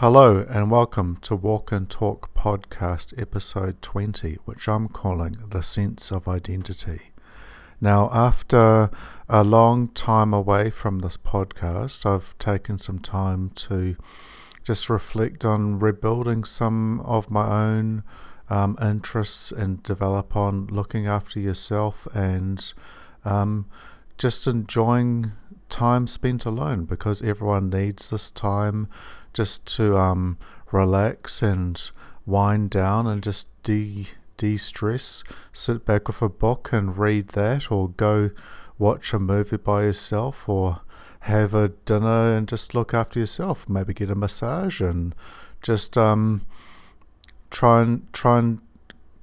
Hello and welcome to Walk and Talk podcast episode 20, which I'm calling The Sense of Identity. Now, after a long time away from this podcast, I've taken some time to just reflect on rebuilding some of my own um, interests and develop on looking after yourself and um, just enjoying time spent alone because everyone needs this time just to um, relax and wind down and just de de stress. Sit back with a book and read that, or go watch a movie by yourself, or have a dinner and just look after yourself. Maybe get a massage and just um, try and try and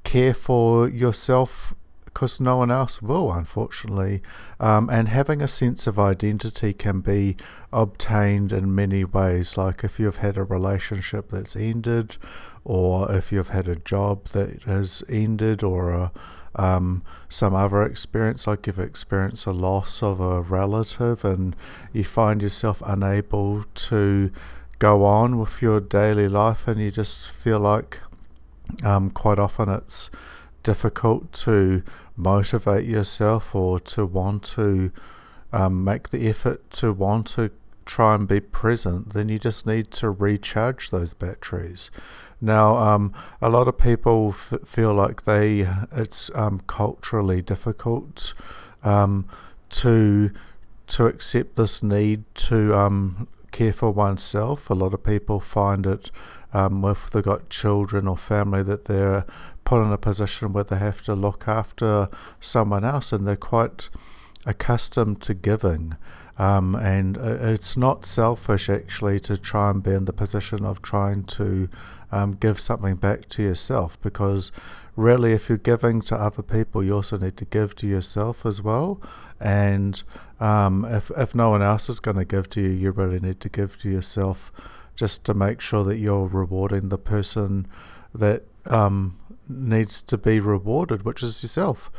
care for yourself because no one else will, unfortunately. Um, and having a sense of identity can be obtained in many ways. Like if you've had a relationship that's ended, or if you've had a job that has ended, or a, um, some other experience, like you've experienced a loss of a relative and you find yourself unable to go on with your daily life, and you just feel like um, quite often it's difficult to motivate yourself or to want to um, make the effort to want to try and be present, then you just need to recharge those batteries. Now, um, a lot of people f- feel like they it's um, culturally difficult um, to to accept this need to um, care for oneself. A lot of people find it um, if they've got children or family that they're put in a position where they have to look after someone else and they're quite accustomed to giving. Um, and it's not selfish actually to try and be in the position of trying to um, give something back to yourself because really, if you're giving to other people, you also need to give to yourself as well. And um, if, if no one else is going to give to you, you really need to give to yourself just to make sure that you're rewarding the person that um, needs to be rewarded, which is yourself.